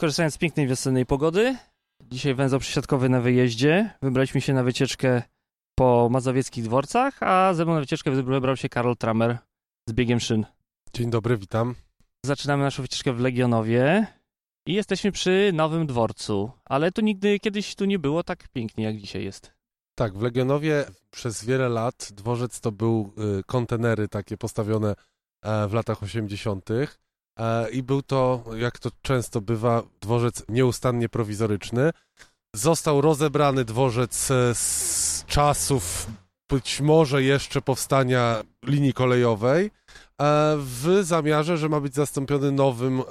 Korzystając z pięknej wiosennej pogody, dzisiaj węzeł przesiadkowy na wyjeździe. Wybraliśmy się na wycieczkę po mazowieckich dworcach, a ze mną na wycieczkę wybrał się Karol Tramer z biegiem szyn. Dzień dobry, witam. Zaczynamy naszą wycieczkę w Legionowie i jesteśmy przy nowym dworcu, ale tu nigdy kiedyś tu nie było tak pięknie jak dzisiaj jest. Tak, w Legionowie przez wiele lat dworzec to był y, kontenery takie postawione e, w latach 80. E, i był to, jak to często bywa, dworzec nieustannie prowizoryczny. Został rozebrany dworzec e, z czasów być może jeszcze powstania linii kolejowej e, w zamiarze, że ma być zastąpiony nowym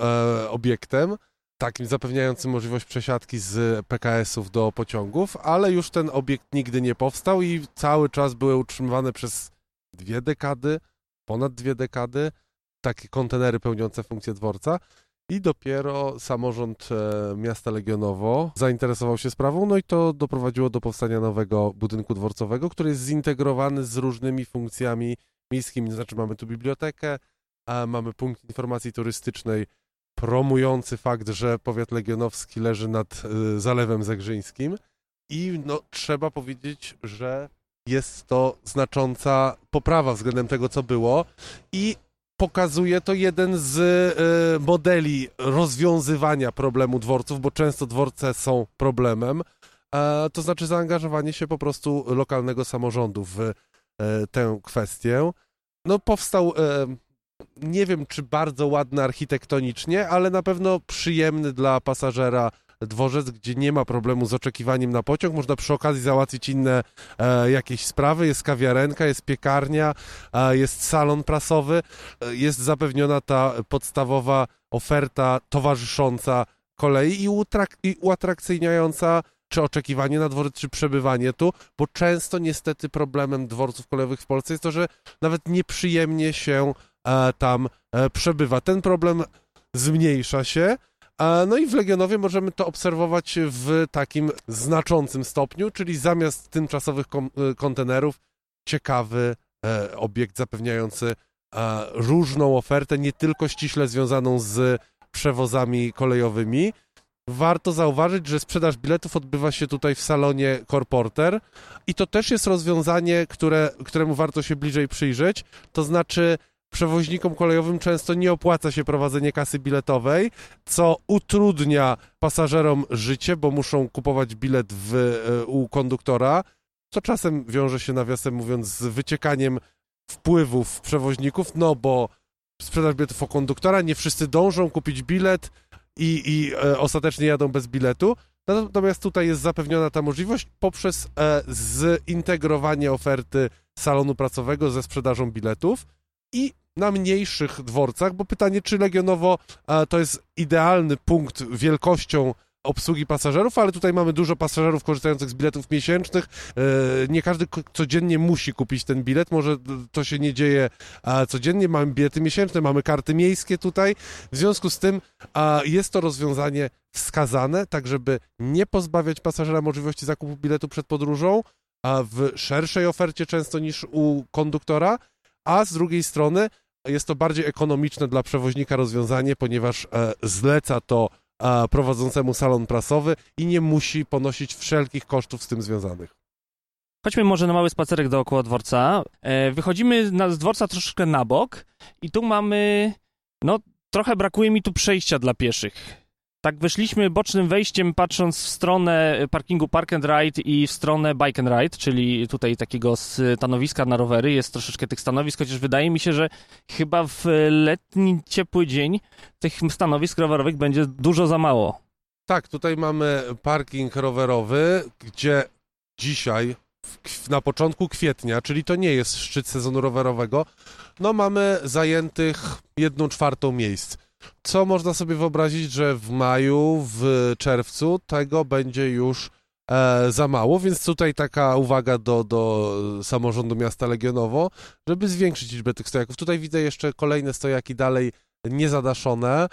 obiektem, takim zapewniającym możliwość przesiadki z PKS-ów do pociągów, ale już ten obiekt nigdy nie powstał i cały czas były utrzymywane przez dwie dekady, ponad dwie dekady, takie kontenery pełniące funkcję dworca. I dopiero samorząd e, miasta Legionowo zainteresował się sprawą, no i to doprowadziło do powstania nowego budynku dworcowego, który jest zintegrowany z różnymi funkcjami miejskimi. Znaczy mamy tu bibliotekę, mamy punkt informacji turystycznej promujący fakt, że powiat legionowski leży nad y, Zalewem Zegrzyńskim i no, trzeba powiedzieć, że jest to znacząca poprawa względem tego, co było i pokazuje to jeden z y, modeli rozwiązywania problemu dworców, bo często dworce są problemem, e, to znaczy zaangażowanie się po prostu lokalnego samorządu w e, tę kwestię. No powstał e, nie wiem czy bardzo ładny architektonicznie, ale na pewno przyjemny dla pasażera dworzec, gdzie nie ma problemu z oczekiwaniem na pociąg. Można przy okazji załatwić inne e, jakieś sprawy. Jest kawiarenka, jest piekarnia, e, jest salon prasowy. E, jest zapewniona ta podstawowa oferta towarzysząca kolei i, utrak- i uatrakcyjniająca czy oczekiwanie na dworzec, czy przebywanie tu, bo często niestety problemem dworców kolejowych w Polsce jest to, że nawet nieprzyjemnie się e, tam e, przebywa. Ten problem zmniejsza się, no i w Legionowie możemy to obserwować w takim znaczącym stopniu, czyli zamiast tymczasowych e, kontenerów ciekawy e, obiekt zapewniający e, różną ofertę, nie tylko ściśle związaną z przewozami kolejowymi. Warto zauważyć, że sprzedaż biletów odbywa się tutaj w salonie Corporter i to też jest rozwiązanie, które, któremu warto się bliżej przyjrzeć. To znaczy, przewoźnikom kolejowym często nie opłaca się prowadzenie kasy biletowej, co utrudnia pasażerom życie, bo muszą kupować bilet w, e, u konduktora, co czasem wiąże się, nawiasem mówiąc, z wyciekaniem wpływów przewoźników, no bo sprzedaż biletów u konduktora, nie wszyscy dążą kupić bilet i, i e, ostatecznie jadą bez biletu. Natomiast tutaj jest zapewniona ta możliwość poprzez e, zintegrowanie oferty salonu pracowego ze sprzedażą biletów i na mniejszych dworcach, bo pytanie, czy Legionowo e, to jest idealny punkt wielkością obsługi pasażerów, ale tutaj mamy dużo pasażerów korzystających z biletów miesięcznych. E, Nie każdy codziennie musi kupić ten bilet, może to się nie dzieje e, codziennie. Mamy bilety miesięczne, mamy karty miejskie tutaj. W związku z tym e, jest to rozwiązanie wskazane, tak żeby nie pozbawiać pasażera możliwości zakupu biletu przed podróżą, w szerszej ofercie często niż u konduktora, a z drugiej strony jest to bardziej ekonomiczne dla przewoźnika rozwiązanie, ponieważ e, zleca to e, prowadzącemu salon prasowy i nie musi ponosić wszelkich kosztów z tym związanych. Chodźmy może na mały spacerek dookoła dworca. E, wychodzimy z dworca troszeczkę na bok i tu mamy, no trochę brakuje mi tu przejścia dla pieszych. Tak wyszliśmy bocznym wejściem patrząc w stronę parkingu Park and Ride i w stronę Bike and Ride, czyli tutaj takiego stanowiska na rowery. Jest troszeczkę tych stanowisk, chociaż wydaje mi się, że chyba w letni, ciepły dzień tych stanowisk rowerowych będzie dużo za mało. Tak, tutaj mamy parking rowerowy, gdzie dzisiaj, na początku kwietnia, czyli to nie jest szczyt sezonu rowerowego, no mamy zajętych jedną czwartą miejsc. Co można sobie wyobrazić, że w maju, w czerwcu tego będzie już e, za mało, więc tutaj taka uwaga do, do samorządu miasta Legionowo, żeby zwiększyć liczbę tych stojaków. Tutaj widzę jeszcze kolejne stojaki dalej niezadaszone,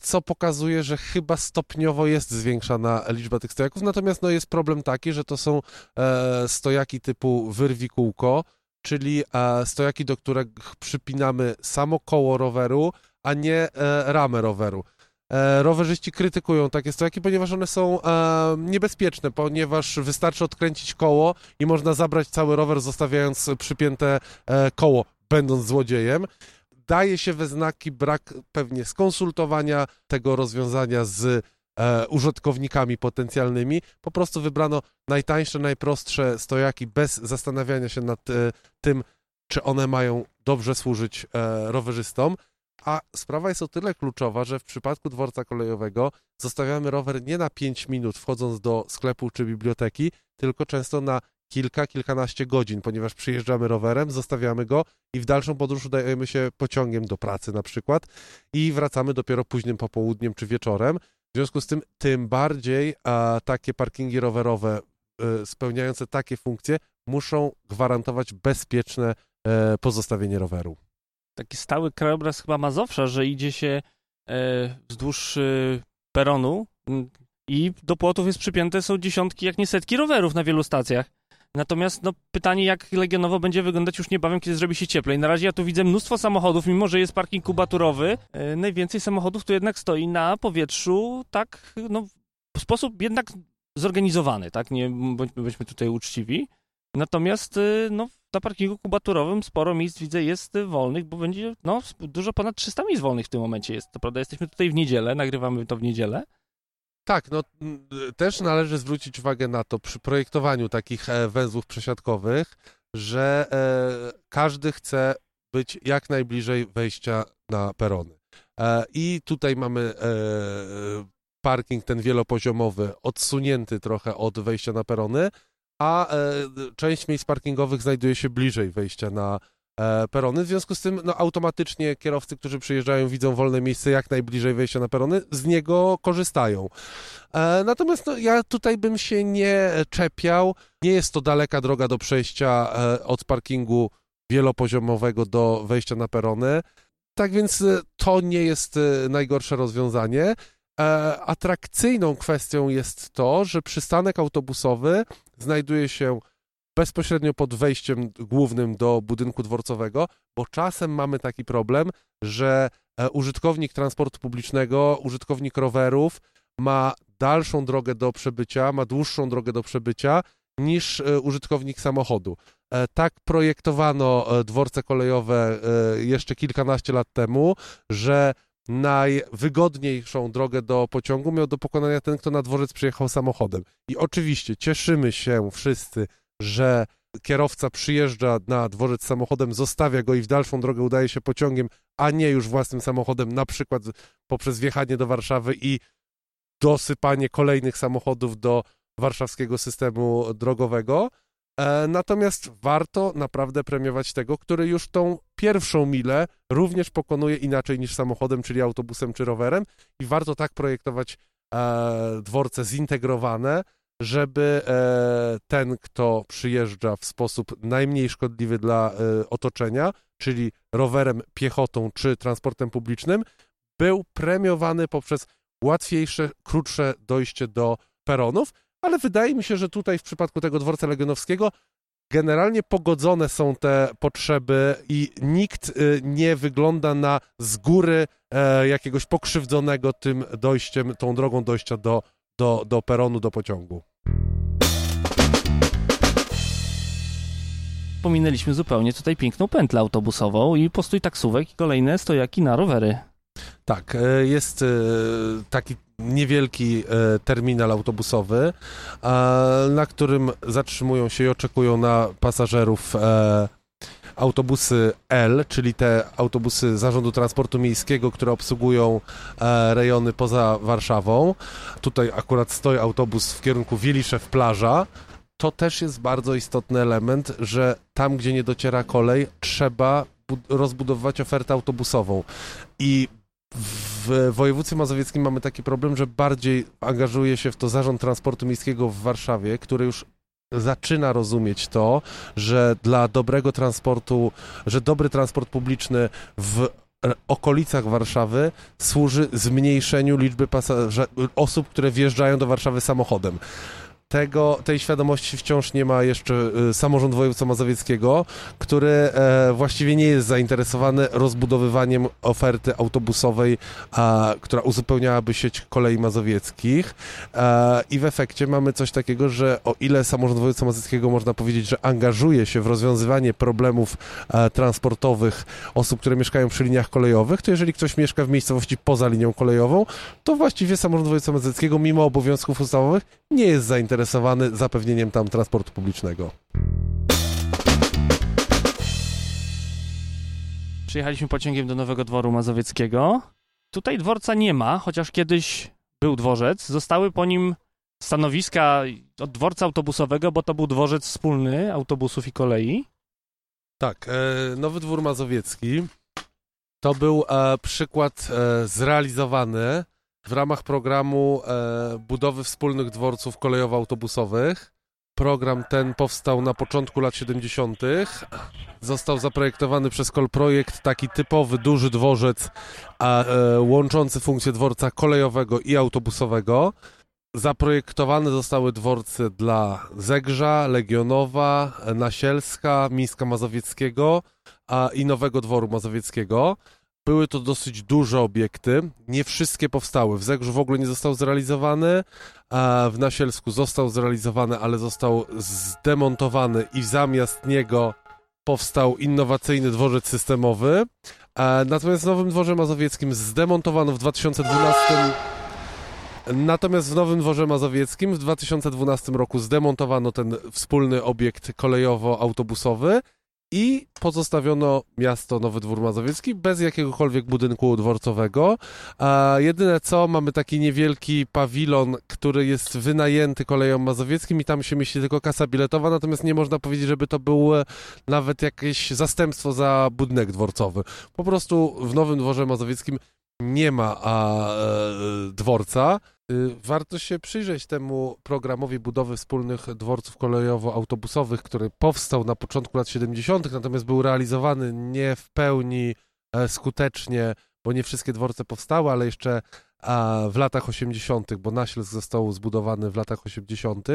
co pokazuje, że chyba stopniowo jest zwiększana liczba tych stojaków, natomiast no, jest problem taki, że to są e, stojaki typu wyrwi kółko, czyli e, stojaki, do których przypinamy samo koło roweru, a nie e, ramę roweru. E, rowerzyści krytykują takie stojaki, ponieważ one są e, niebezpieczne, ponieważ wystarczy odkręcić koło i można zabrać cały rower, zostawiając przypięte koło, będąc złodziejem. Daje się we znaki brak pewnie skonsultowania tego rozwiązania z e, użytkownikami potencjalnymi. Po prostu wybrano najtańsze, najprostsze stojaki bez zastanawiania się nad e, tym, czy one mają dobrze służyć e, rowerzystom. A sprawa jest o tyle kluczowa, że w przypadku dworca kolejowego zostawiamy rower nie na 5 minut wchodząc do sklepu czy biblioteki, tylko często na kilka, kilkanaście godzin, ponieważ przyjeżdżamy rowerem, zostawiamy go i w dalszą podróż udajemy się pociągiem do pracy na przykład i wracamy dopiero późnym popołudniem czy wieczorem. W związku z tym tym bardziej a, takie parkingi rowerowe y, spełniające takie funkcje muszą gwarantować bezpieczne y, pozostawienie roweru taki stały krajobraz chyba Mazowsza, że idzie się e, wzdłuż e, peronu i do płotów jest przypięte są dziesiątki, jak nie setki rowerów na wielu stacjach. Natomiast no, pytanie, jak Legionowo będzie wyglądać już niebawem, kiedy zrobi się cieplej. Na razie ja tu widzę mnóstwo samochodów, mimo że jest parking kubaturowy. E, najwięcej samochodów tu jednak stoi na powietrzu tak, no, w sposób jednak zorganizowany, tak? Nie bądźmy tutaj uczciwi. Natomiast e, no, na parkingu kubaturowym sporo miejsc widzę jest wolnych, bo będzie no, dużo ponad 300 miejsc wolnych w tym momencie jest. To prawda, jesteśmy tutaj w niedzielę, nagrywamy to w niedzielę. Tak, no też należy zwrócić uwagę na to przy projektowaniu takich e, węzłów przesiadkowych, że e, każdy chce być jak najbliżej wejścia na perony. E, I tutaj mamy e, parking ten wielopoziomowy odsunięty trochę od wejścia na perony, a e, część miejsc parkingowych znajduje się bliżej wejścia na e, perony. W związku z tym no, automatycznie kierowcy, którzy przyjeżdżają, widzą wolne miejsce jak najbliżej wejścia na perony, z niego korzystają. E, natomiast no, ja tutaj bym się nie czepiał. Nie jest to daleka droga do przejścia od parkingu wielopoziomowego do wejścia na perony. Tak więc to nie jest najgorsze rozwiązanie. E, atrakcyjną kwestią jest to, że przystanek autobusowy znajduje się bezpośrednio pod wejściem głównym do budynku dworcowego, bo czasem mamy taki problem, że e, użytkownik transportu publicznego, użytkownik rowerów ma dalszą drogę do przebycia, ma dłuższą drogę do przebycia niż e, użytkownik samochodu. Tak projektowano dworce kolejowe jeszcze kilkanaście lat temu, że najwygodniejszą drogę do pociągu miał do pokonania ten, kto na dworzec przyjechał samochodem. I oczywiście cieszymy się wszyscy, że kierowca przyjeżdża na dworzec samochodem, zostawia go i w dalszą drogę udaje się pociągiem, a nie już własnym samochodem, na przykład poprzez wjechanie do Warszawy i dosypanie kolejnych samochodów do warszawskiego systemu drogowego. E, natomiast warto naprawdę premiować tego, który już tą pierwszą milę również pokonuje inaczej niż samochodem, czyli autobusem czy rowerem. I warto tak projektować e, dworce zintegrowane, żeby e, ten, kto przyjeżdża w sposób najmniej szkodliwy dla otoczenia, czyli rowerem, piechotą czy transportem publicznym, był premiowany poprzez łatwiejsze, krótsze dojście do peronów, ale wydaje mi się, że tutaj w przypadku tego dworca legionowskiego generalnie pogodzone są te potrzeby i nikt y, nie wygląda na z góry e, jakiegoś pokrzywdzonego tym dojściem, tą drogą dojścia do, do, do peronu, do pociągu. Pominęliśmy zupełnie tutaj piękną pętlę autobusową i postój taksówek i kolejne stojaki na rowery. Tak, e, jest e, taki niewielki e, terminal autobusowy, na którym zatrzymują się i oczekują na pasażerów autobusy L, czyli te autobusy Zarządu Transportu Miejskiego, które obsługują rejony poza Warszawą. Tutaj akurat stoi autobus w kierunku Wieliszew Plaża. To też jest bardzo istotny element, że tam, gdzie nie dociera kolej, trzeba rozbudowywać ofertę autobusową. I w województwie mazowieckim mamy taki problem, że bardziej angażuje się w to Zarząd Transportu Miejskiego w Warszawie, który już zaczyna rozumieć to, że dla dobrego transportu, że dobry transport publiczny w okolicach Warszawy służy zmniejszeniu liczby osób, które wjeżdżają do Warszawy samochodem tego, tej świadomości wciąż nie ma jeszcze y, samorząd województwa mazowieckiego, który e, właściwie nie jest zainteresowany rozbudowywaniem oferty autobusowej, która uzupełniałaby sieć kolei mazowieckich. E, i w efekcie mamy coś takiego, że o ile samorząd województwa mazowieckiego można powiedzieć, że angażuje się w rozwiązywanie problemów e, transportowych osób, które mieszkają przy liniach kolejowych, to jeżeli ktoś mieszka w miejscowości poza linią kolejową, to właściwie samorząd województwa mazowieckiego mimo obowiązków ustawowych nie jest zainteresowany zainteresowany zapewnieniem tam transportu publicznego. Przyjechaliśmy pociągiem do Nowego Dworu Mazowieckiego. Tutaj dworca nie ma, chociaż kiedyś był dworzec. Zostały po nim stanowiska od dworca autobusowego, bo to był dworzec wspólny autobusów i kolei. Tak, e, Nowy Dwór Mazowiecki to był e, przykład e, zrealizowany w ramach programu e, budowy wspólnych dworców kolejowo-autobusowych. Program ten powstał na początku lat 70. Został zaprojektowany przez Kolprojekt taki typowy, duży dworzec a, e, łączący funkcję dworca kolejowego i autobusowego. Zaprojektowane zostały dworce dla Zegrza, Legionowa, Nasielska, Mińska Mazowieckiego a, i Nowego Dworu Mazowieckiego. Były to dosyć duże obiekty. Nie wszystkie powstały. W Zegrzu w ogóle nie został zrealizowany, a w Nasielsku został zrealizowany, ale został zdemontowany i zamiast niego powstał innowacyjny dworzec systemowy. Natomiast w Nowym Dworze Mazowieckim zdemontowano w 2012 Natomiast w Nowym Dworze Mazowieckim w 2012 roku zdemontowano ten wspólny obiekt kolejowo-autobusowy i pozostawiono miasto Nowy Dwór Mazowiecki bez jakiegokolwiek budynku dworcowego. A jedyne co, mamy taki niewielki pawilon, który jest wynajęty koleją mazowieckim i tam się mieści tylko kasa biletowa, natomiast nie można powiedzieć, żeby to było nawet jakieś zastępstwo za budynek dworcowy. Po prostu w Nowym Dworze Mazowieckim nie ma a, e, dworca. Y, warto się przyjrzeć temu programowi budowy wspólnych dworców kolejowo-autobusowych, który powstał na początku lat 70., natomiast był realizowany nie w pełni e, skutecznie, bo nie wszystkie dworce powstały, ale jeszcze w latach 80., bo Naślec został zbudowany w latach 80.,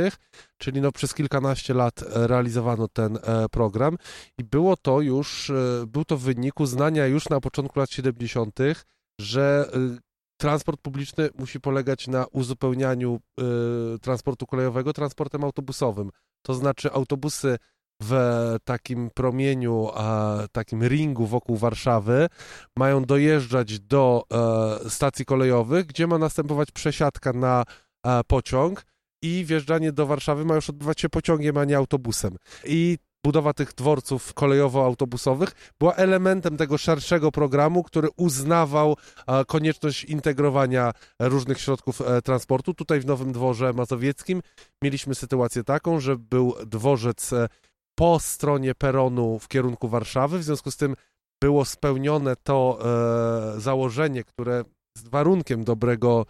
czyli no przez kilkanaście lat realizowano ten e, program i było to już, e, był to w wyniku znania już na początku lat 70., że transport publiczny musi polegać na uzupełnianiu y, transportu kolejowego transportem autobusowym. To znaczy autobusy w takim promieniu, a, takim ringu wokół Warszawy mają dojeżdżać do e, stacji kolejowych, gdzie ma następować przesiadka na e, pociąg i wjeżdżanie do Warszawy ma już odbywać się pociągiem, a nie autobusem. I budowa tych dworców kolejowo-autobusowych była elementem tego szerszego programu, który uznawał e, konieczność integrowania różnych środków e, transportu. Tutaj w Nowym Dworze Mazowieckim mieliśmy sytuację taką, że był dworzec e, po stronie peronu w kierunku Warszawy, w związku z tym było spełnione to założenie, które z warunkiem dobrego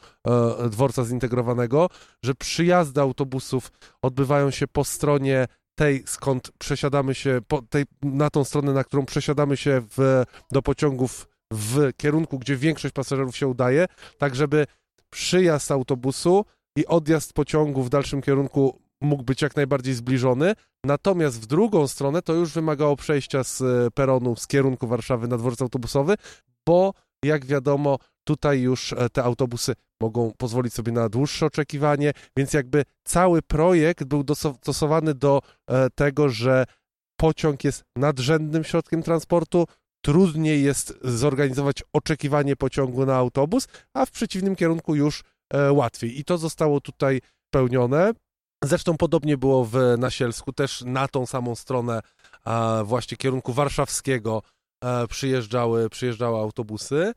dworca zintegrowanego, że przyjazdy autobusów odbywają się po stronie tej, skąd przesiadamy się, tej, na tą stronę, na którą przesiadamy się w, do pociągów w kierunku, gdzie większość pasażerów się udaje, tak żeby przyjazd autobusu i odjazd pociągu w dalszym kierunku mógł być jak najbardziej zbliżony, natomiast w drugą stronę to już wymagało przejścia z e, peronu z kierunku Warszawy na dworzec autobusowy, bo jak wiadomo, tutaj już e, te autobusy mogą pozwolić sobie na dłuższe oczekiwanie, więc jakby cały projekt był dostosowany do e, tego, że pociąg jest nadrzędnym środkiem transportu, trudniej jest zorganizować oczekiwanie pociągu na autobus, a w przeciwnym kierunku już e, łatwiej. I to zostało tutaj pełnione. Zresztą podobnie było w Nasielsku, też na tą samą stronę właśnie kierunku warszawskiego przyjeżdżały, przyjeżdżały autobusy.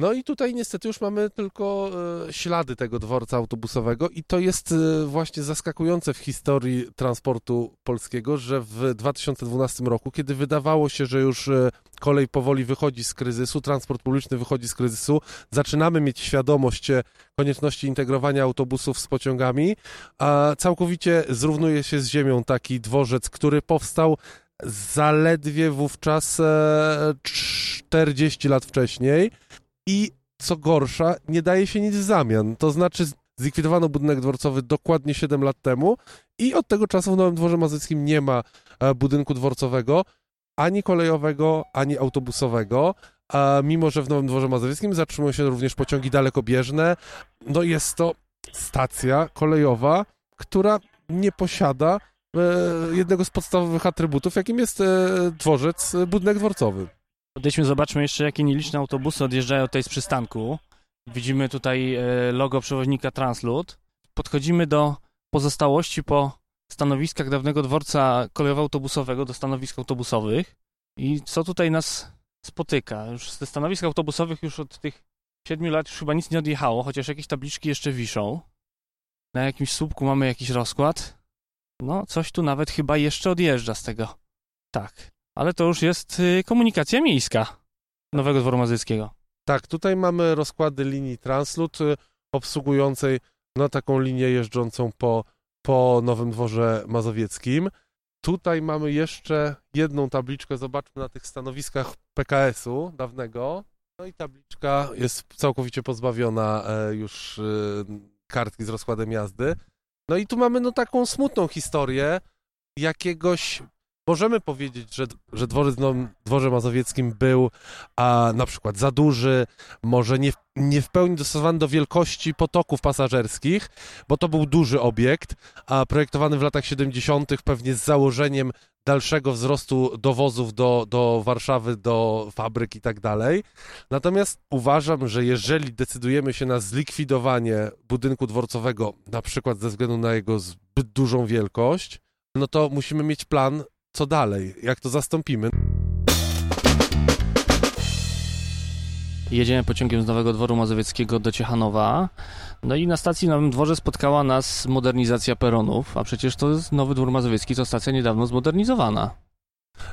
No i tutaj niestety już mamy tylko e, ślady tego dworca autobusowego i to jest e, właśnie zaskakujące w historii transportu polskiego, że w 2012 roku, kiedy wydawało się, że już e, kolej powoli wychodzi z kryzysu, transport publiczny wychodzi z kryzysu, zaczynamy mieć świadomość konieczności integrowania autobusów z pociągami, a całkowicie zrównuje się z ziemią taki dworzec, który powstał zaledwie wówczas e, 40 lat wcześniej i co gorsza, nie daje się nic w zamian. To znaczy, zlikwidowano budynek dworcowy dokładnie 7 lat temu i od tego czasu w Nowym Dworze Mazowieckim nie ma e, budynku dworcowego, ani kolejowego, ani autobusowego. A mimo, że w Nowym Dworze Mazowieckim zatrzymują się również pociągi dalekobieżne, no jest to stacja kolejowa, która nie posiada e, jednego z podstawowych atrybutów, jakim jest e, dworzec, e, budynek dworcowy. Odejdźmy, zobaczmy jeszcze, jakie nieliczne autobusy odjeżdżają tutaj z przystanku. Widzimy tutaj e, logo przewoźnika Translud. Podchodzimy do pozostałości po stanowiskach dawnego dworca kolejowo-autobusowego, do stanowisk autobusowych. I co tutaj nas spotyka? Już ze stanowisk autobusowych już od tych siedmiu lat już chyba nic nie odjechało, chociaż jakieś tabliczki jeszcze wiszą. Na jakimś słupku mamy jakiś rozkład. No, coś tu nawet chyba jeszcze odjeżdża z tego. Tak ale to już jest y, komunikacja miejska Nowego Dworu Mazowieckiego. Tak, tutaj mamy rozkłady linii Translud y, obsługującej no, taką linię jeżdżącą po, po Nowym Dworze Mazowieckim. Tutaj mamy jeszcze jedną tabliczkę, zobaczmy na tych stanowiskach PKS-u dawnego. No i tabliczka jest całkowicie pozbawiona e, już e, kartki z rozkładem jazdy. No i tu mamy no taką smutną historię jakiegoś możemy powiedzieć, że, że dworzec Nowym Dworze Mazowieckim był a, na przykład za duży, może nie, nie w pełni dostosowany do wielkości potoków pasażerskich, bo to był duży obiekt, a projektowany w latach 70. pewnie z założeniem dalszego wzrostu dowozów do, do Warszawy, do fabryk i tak dalej. Natomiast uważam, że jeżeli decydujemy się na zlikwidowanie budynku dworcowego, na przykład ze względu na jego zbyt dużą wielkość, no to musimy mieć plan co dalej, jak to zastąpimy. Jedziemy pociągiem z Nowego Dworu Mazowieckiego do Ciechanowa. No i na stacji Nowym Dworze spotkała nas modernizacja peronów, a przecież to jest Nowy Dwór Mazowiecki, to stacja niedawno zmodernizowana.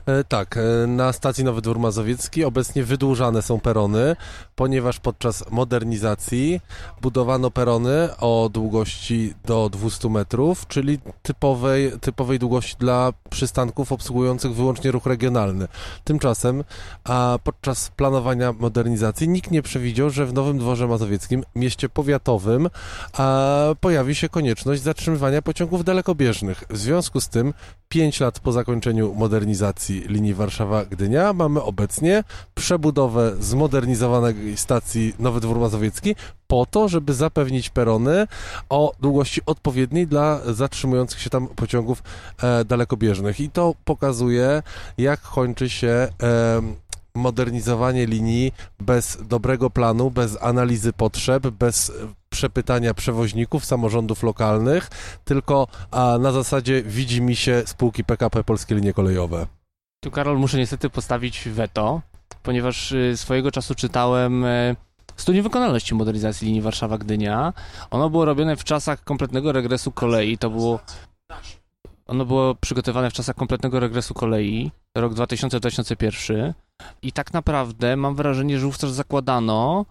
E, tak, e, na stacji Nowy Dwór Mazowiecki obecnie wydłużane są perony, ponieważ podczas modernizacji budowano perony o długości do 200 metrów, czyli typowej, typowej długości dla przystanków obsługujących wyłącznie ruch regionalny. Tymczasem a podczas planowania modernizacji nikt nie przewidział, że w Nowym Dworze Mazowieckim, mieście powiatowym, a pojawi się konieczność zatrzymywania pociągów dalekobieżnych. W związku z tym 5 lat po zakończeniu modernizacji linii Warszawa-Gdynia mamy obecnie przebudowę zmodernizowanej stacji Nowy Dwór Mazowiecki po to, żeby zapewnić perony o długości odpowiedniej dla zatrzymujących się tam pociągów e, dalekobieżnych. I to pokazuje, jak kończy się e, modernizowanie linii bez dobrego planu, bez analizy potrzeb, bez przepytania przewoźników, samorządów lokalnych, tylko a na zasadzie widzi mi się spółki PKP Polskie Linie Kolejowe. Tu, Karol, muszę niestety postawić weto, ponieważ y, swojego czasu czytałem y, studium wykonalności modernizacji linii Warszawa-Gdynia. Ono było robione w czasach kompletnego regresu kolei. To było ono było przygotowane w czasach kompletnego regresu kolei, rok 2000-2001 i tak naprawdę mam wrażenie, że wówczas zakładano,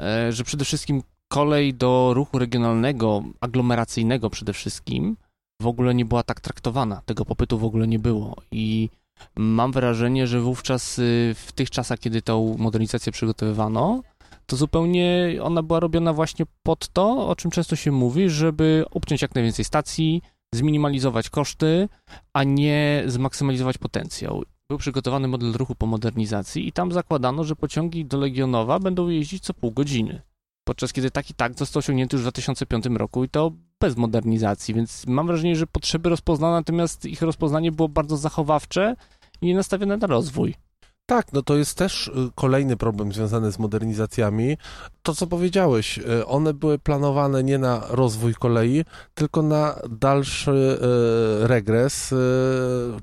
e, że przede wszystkim kolej do ruchu regionalnego, aglomeracyjnego przede wszystkim, w ogóle nie była tak traktowana. Tego popytu w ogóle nie było i mam wrażenie, że wówczas y, w tych czasach, kiedy tą modernizację przygotowywano, to zupełnie ona była robiona właśnie pod to, o czym często się mówi, żeby obciąć jak najwięcej stacji, zminimalizować koszty, a nie zmaksymalizować potencjał. Był przygotowany model ruchu po modernizacji i tam zakładano, że pociągi do Legionowa będą jeździć co pół godziny. Podczas kiedy taki tak został osiągnięty już w 2005 roku i to bez modernizacji, więc mam wrażenie, że potrzeby rozpoznano, natomiast ich rozpoznanie było bardzo zachowawcze i nastawione na rozwój. Tak, no to jest też y, kolejny problem związany z modernizacjami. To, co powiedziałeś, y, one były planowane nie na rozwój kolei, tylko na dalszy y, regres,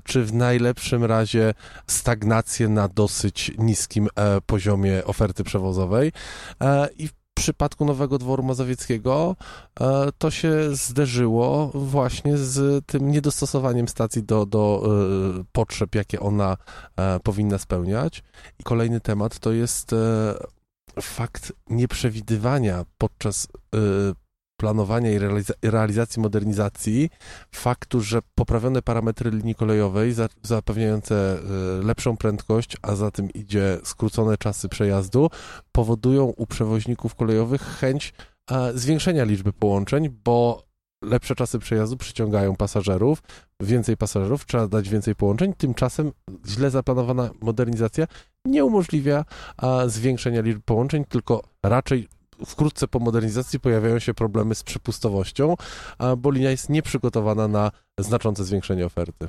czy w najlepszym razie stagnację na dosyć niskim e, poziomie oferty przewozowej. E, I przypadku Nowego Dworu Mazowieckiego e, to się zderzyło właśnie z tym niedostosowaniem stacji do, do e, potrzeb, jakie ona e, powinna spełniać. I kolejny temat to jest fakt nieprzewidywania podczas planowania i realizacji modernizacji faktu, że poprawione parametry linii kolejowej zapewniające e, lepszą prędkość, a za tym idzie skrócone czasy przejazdu, powodują u przewoźników kolejowych chęć zwiększenia liczby połączeń, bo lepsze czasy przejazdu przyciągają pasażerów, więcej pasażerów, trzeba dać więcej połączeń. Tymczasem źle zaplanowana modernizacja nie umożliwia zwiększenia liczby połączeń, tylko raczej wkrótce po modernizacji pojawiają się problemy z przepustowością, bo linia jest nieprzygotowana na znaczące zwiększenie oferty.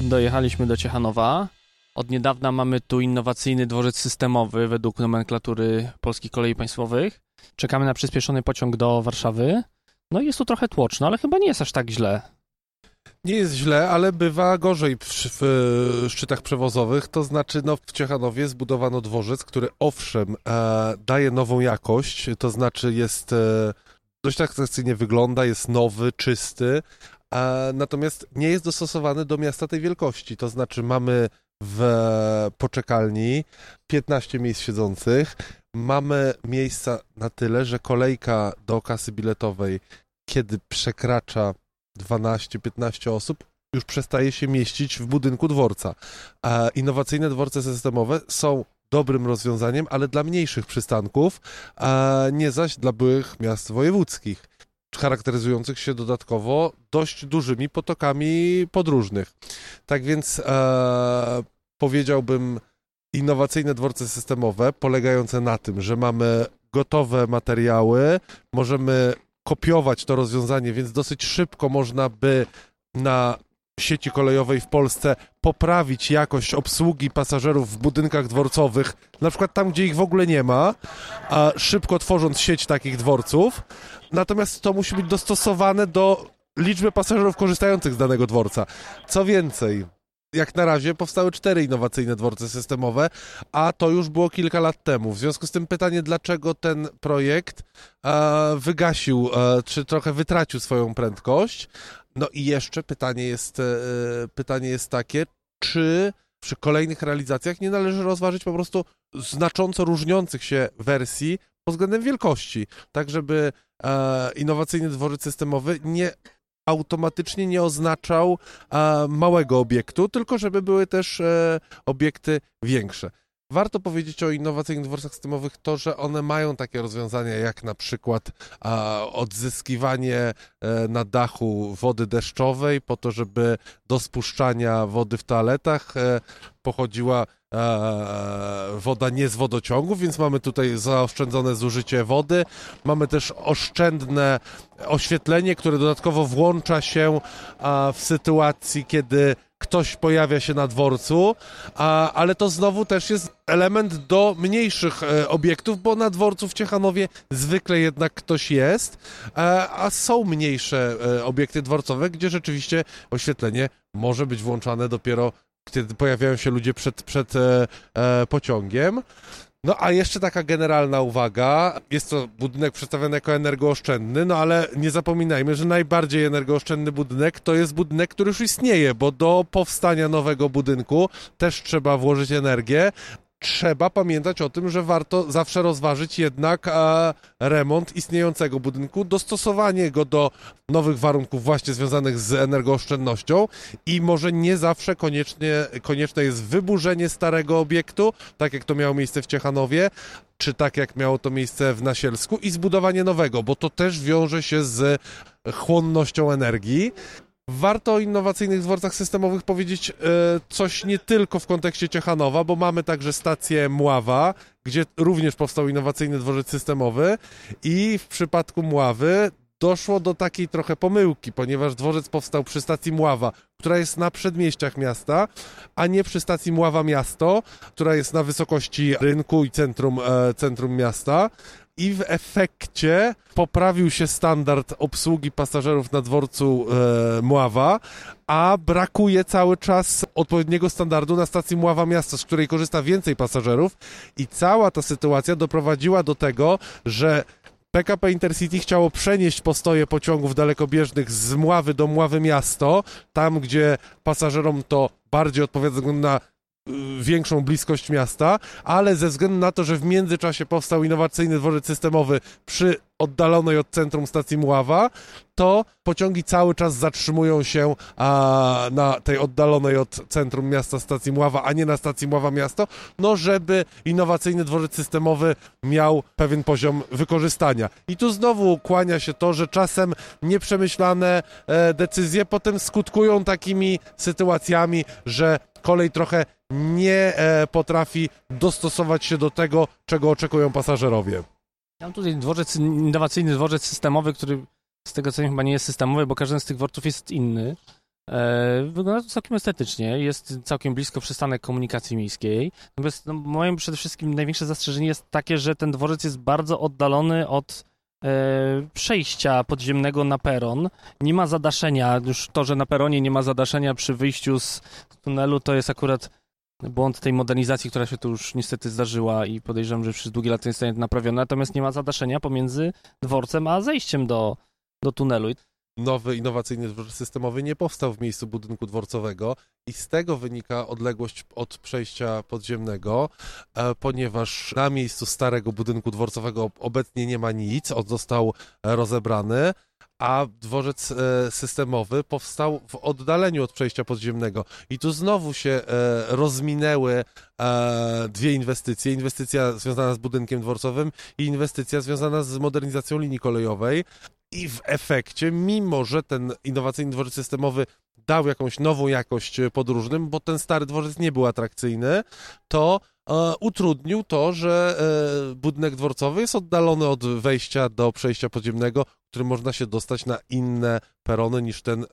Dojechaliśmy do Ciechanowa. Od niedawna mamy tu innowacyjny dworzec systemowy według nomenklatury Polskich Kolei Państwowych. Czekamy na przyspieszony pociąg do Warszawy. No i jest tu trochę tłoczno, ale chyba nie jest aż tak źle. Nie jest źle, ale bywa gorzej w, w, w szczytach przewozowych. To znaczy, no, w Ciechanowie zbudowano dworzec, który owszem e, daje nową jakość, to znaczy jest e, dość atrakcyjnie wygląda, jest nowy, czysty, e, natomiast nie jest dostosowany do miasta tej wielkości. To znaczy, mamy w poczekalni 15 miejsc siedzących, mamy miejsca na tyle, że kolejka do kasy biletowej, kiedy przekracza 12-15 osób już przestaje się mieścić w budynku dworca. A innowacyjne dworce systemowe są dobrym rozwiązaniem, ale dla mniejszych przystanków, a nie zaś dla byłych miast wojewódzkich, charakteryzujących się dodatkowo dość dużymi potokami podróżnych. Tak więc e, powiedziałbym, innowacyjne dworce systemowe polegające na tym, że mamy gotowe materiały, możemy kopiować to rozwiązanie, więc dosyć szybko można by na sieci kolejowej w Polsce poprawić jakość obsługi pasażerów w budynkach dworcowych, na przykład tam, gdzie ich w ogóle nie ma, a szybko tworząc sieć takich dworców. Natomiast to musi być dostosowane do liczby pasażerów korzystających z danego dworca. Co więcej, jak na razie powstały cztery innowacyjne dworce systemowe, a to już było kilka lat temu. W związku z tym pytanie, dlaczego ten projekt e, wygasił, e, czy trochę wytracił swoją prędkość. No i jeszcze pytanie jest, e, pytanie jest takie, czy przy kolejnych realizacjach nie należy rozważyć po prostu znacząco różniących się wersji pod względem wielkości, tak żeby e, innowacyjny dworzec systemowy nie automatycznie nie oznaczał małego obiektu, tylko żeby były też e, obiekty większe. Warto powiedzieć o innowacyjnych dworcach systemowych to, że one mają takie rozwiązania jak na przykład odzyskiwanie e, na dachu wody deszczowej po to, żeby do spuszczania wody w toaletach e, pochodziła woda nie z wodociągów, więc mamy tutaj zaoszczędzone zużycie wody. Mamy też oszczędne oświetlenie, które dodatkowo włącza się w sytuacji, kiedy ktoś pojawia się na dworcu, ale to znowu też jest element do mniejszych e, obiektów, bo na dworcu w Ciechanowie zwykle jednak ktoś jest, e, a są mniejsze e, obiekty dworcowe, gdzie rzeczywiście oświetlenie może być włączane dopiero kiedy pojawiają się ludzie przed, przed e, e, pociągiem. No a jeszcze taka generalna uwaga, jest to budynek przedstawiony jako energooszczędny, no ale nie zapominajmy, że najbardziej energooszczędny budynek to jest budynek, który już istnieje, bo do powstania nowego budynku też trzeba włożyć energię, trzeba pamiętać o tym, że warto zawsze rozważyć jednak e, remont istniejącego budynku, dostosowanie go do nowych warunków właśnie związanych z energooszczędnością i może nie zawsze koniecznie, konieczne jest wyburzenie starego obiektu, tak jak to miało miejsce w Ciechanowie, czy tak jak miało to miejsce w Nasielsku i zbudowanie nowego, bo to też wiąże się z chłonnością energii. Warto o innowacyjnych dworcach systemowych powiedzieć e, coś nie tylko w kontekście Ciechanowa, bo mamy także stację Mława, gdzie również powstał innowacyjny dworzec systemowy i w przypadku Mławy doszło do takiej trochę pomyłki, ponieważ dworzec powstał przy stacji Mława, która jest na przedmieściach miasta, a nie przy stacji Mława Miasto, która jest na wysokości rynku i centrum, e, centrum miasta. I w efekcie poprawił się standard obsługi pasażerów na dworcu e, Mława, a brakuje cały czas odpowiedniego standardu na stacji Mława Miasto, z której korzysta więcej pasażerów. I cała ta sytuacja doprowadziła do tego, że PKP Intercity chciało przenieść postoje pociągów dalekobieżnych z Mławy do Mławy Miasto, tam gdzie pasażerom to bardziej odpowiada na większą bliskość miasta, ale ze względu na to, że w międzyczasie powstał innowacyjny dworzec systemowy przy oddalonej od centrum stacji Mława, to pociągi cały czas zatrzymują się a, na tej oddalonej od centrum miasta stacji Mława, a nie na stacji Mława Miasto, no żeby innowacyjny dworzec systemowy miał pewien poziom wykorzystania. I tu znowu kłania się to, że czasem nieprzemyślane e, decyzje potem skutkują takimi sytuacjami, że kolej trochę nie e, potrafi dostosować się do tego, czego oczekują pasażerowie. Mam tutaj dworzec, innowacyjny dworzec systemowy, który z tego co wiem chyba nie jest systemowy, bo każdy z tych dworców jest inny. E, wygląda to całkiem estetycznie, jest całkiem blisko przystanek komunikacji miejskiej. Natomiast no, moim przede wszystkim największe zastrzeżenie jest takie, że ten dworzec jest bardzo oddalony od e, przejścia podziemnego na peron. Nie ma zadaszenia, już to, że na peronie nie ma zadaszenia przy wyjściu z tunelu, to jest akurat błąd tej modernizacji, która się tu już niestety zdarzyła i podejrzewam, że przez długie lata zostanie naprawiona, natomiast nie ma zadaszenia pomiędzy dworcem a zejściem do, do tunelu. Nowy innowacyjny dworzec systemowy nie powstał w miejscu budynku dworcowego i z tego wynika odległość od przejścia podziemnego, e, ponieważ na miejscu starego budynku dworcowego obecnie nie ma nic, on został rozebrany, a dworzec e, systemowy powstał w oddaleniu od przejścia podziemnego. I tu znowu się e, rozminęły e, dwie inwestycje. Inwestycja związana z budynkiem dworcowym i inwestycja związana z modernizacją linii kolejowej. I w efekcie, mimo że ten innowacyjny dworzec systemowy dał jakąś nową jakość podróżnym, bo ten stary dworzec nie był atrakcyjny, to utrudnił to, że e, budynek dworcowy jest oddalony od wejścia do przejścia podziemnego, którym można się dostać na inne perony niż ten e,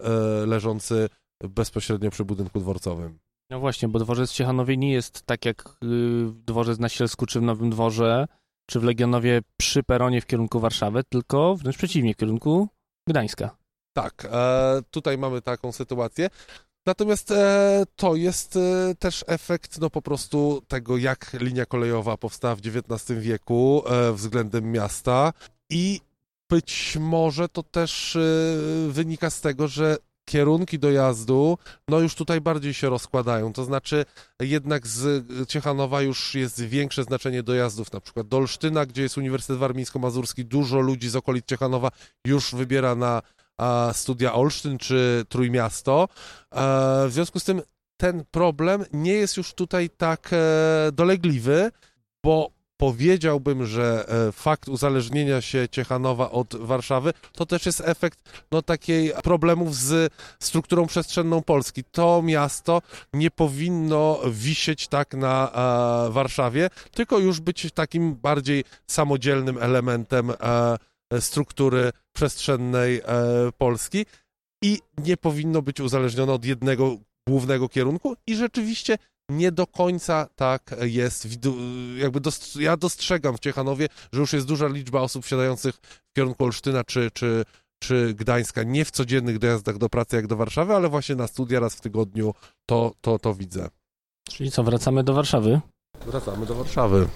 leżący bezpośrednio przy budynku dworcowym. No właśnie, bo dworzec w Ciechanowie nie jest tak jak y, dworzec na Sielsku czy w Nowym Dworze, czy w Legionowie przy peronie w kierunku Warszawy, tylko wręcz przeciwnie, w kierunku Gdańska. Tak, e, tutaj mamy taką sytuację. Natomiast e, to jest e, też efekt no po prostu tego, jak linia kolejowa powstała w XIX wieku e, względem miasta. I być może to też e, wynika z tego, że kierunki dojazdu, no już tutaj bardziej się rozkładają, to znaczy jednak z Ciechanowa już jest większe znaczenie dojazdów, na przykład do Olsztyna, gdzie jest Uniwersytet Warmińsko-Mazurski, dużo ludzi z okolic Ciechanowa już wybiera na studia Olsztyn czy Trójmiasto. E, w związku z tym ten problem nie jest już tutaj tak e, dolegliwy, bo powiedziałbym, że e, fakt uzależnienia się Ciechanowa od Warszawy to też jest efekt no, takiej problemów z strukturą przestrzenną Polski. To miasto nie powinno wisieć tak na e, Warszawie, tylko już być takim bardziej samodzielnym elementem e, struktury przestrzennej e, Polski i nie powinno być uzależnione od jednego głównego kierunku i rzeczywiście nie do końca tak jest. Jakby dost, ja dostrzegam w Ciechanowie, że już jest duża liczba osób wsiadających w kierunku Olsztyna czy, czy, czy Gdańska, nie w codziennych dojazdach do pracy jak do Warszawy, ale właśnie na studia raz w tygodniu to, to, to widzę. Czyli co, wracamy do Warszawy? Wracamy do Warszawy.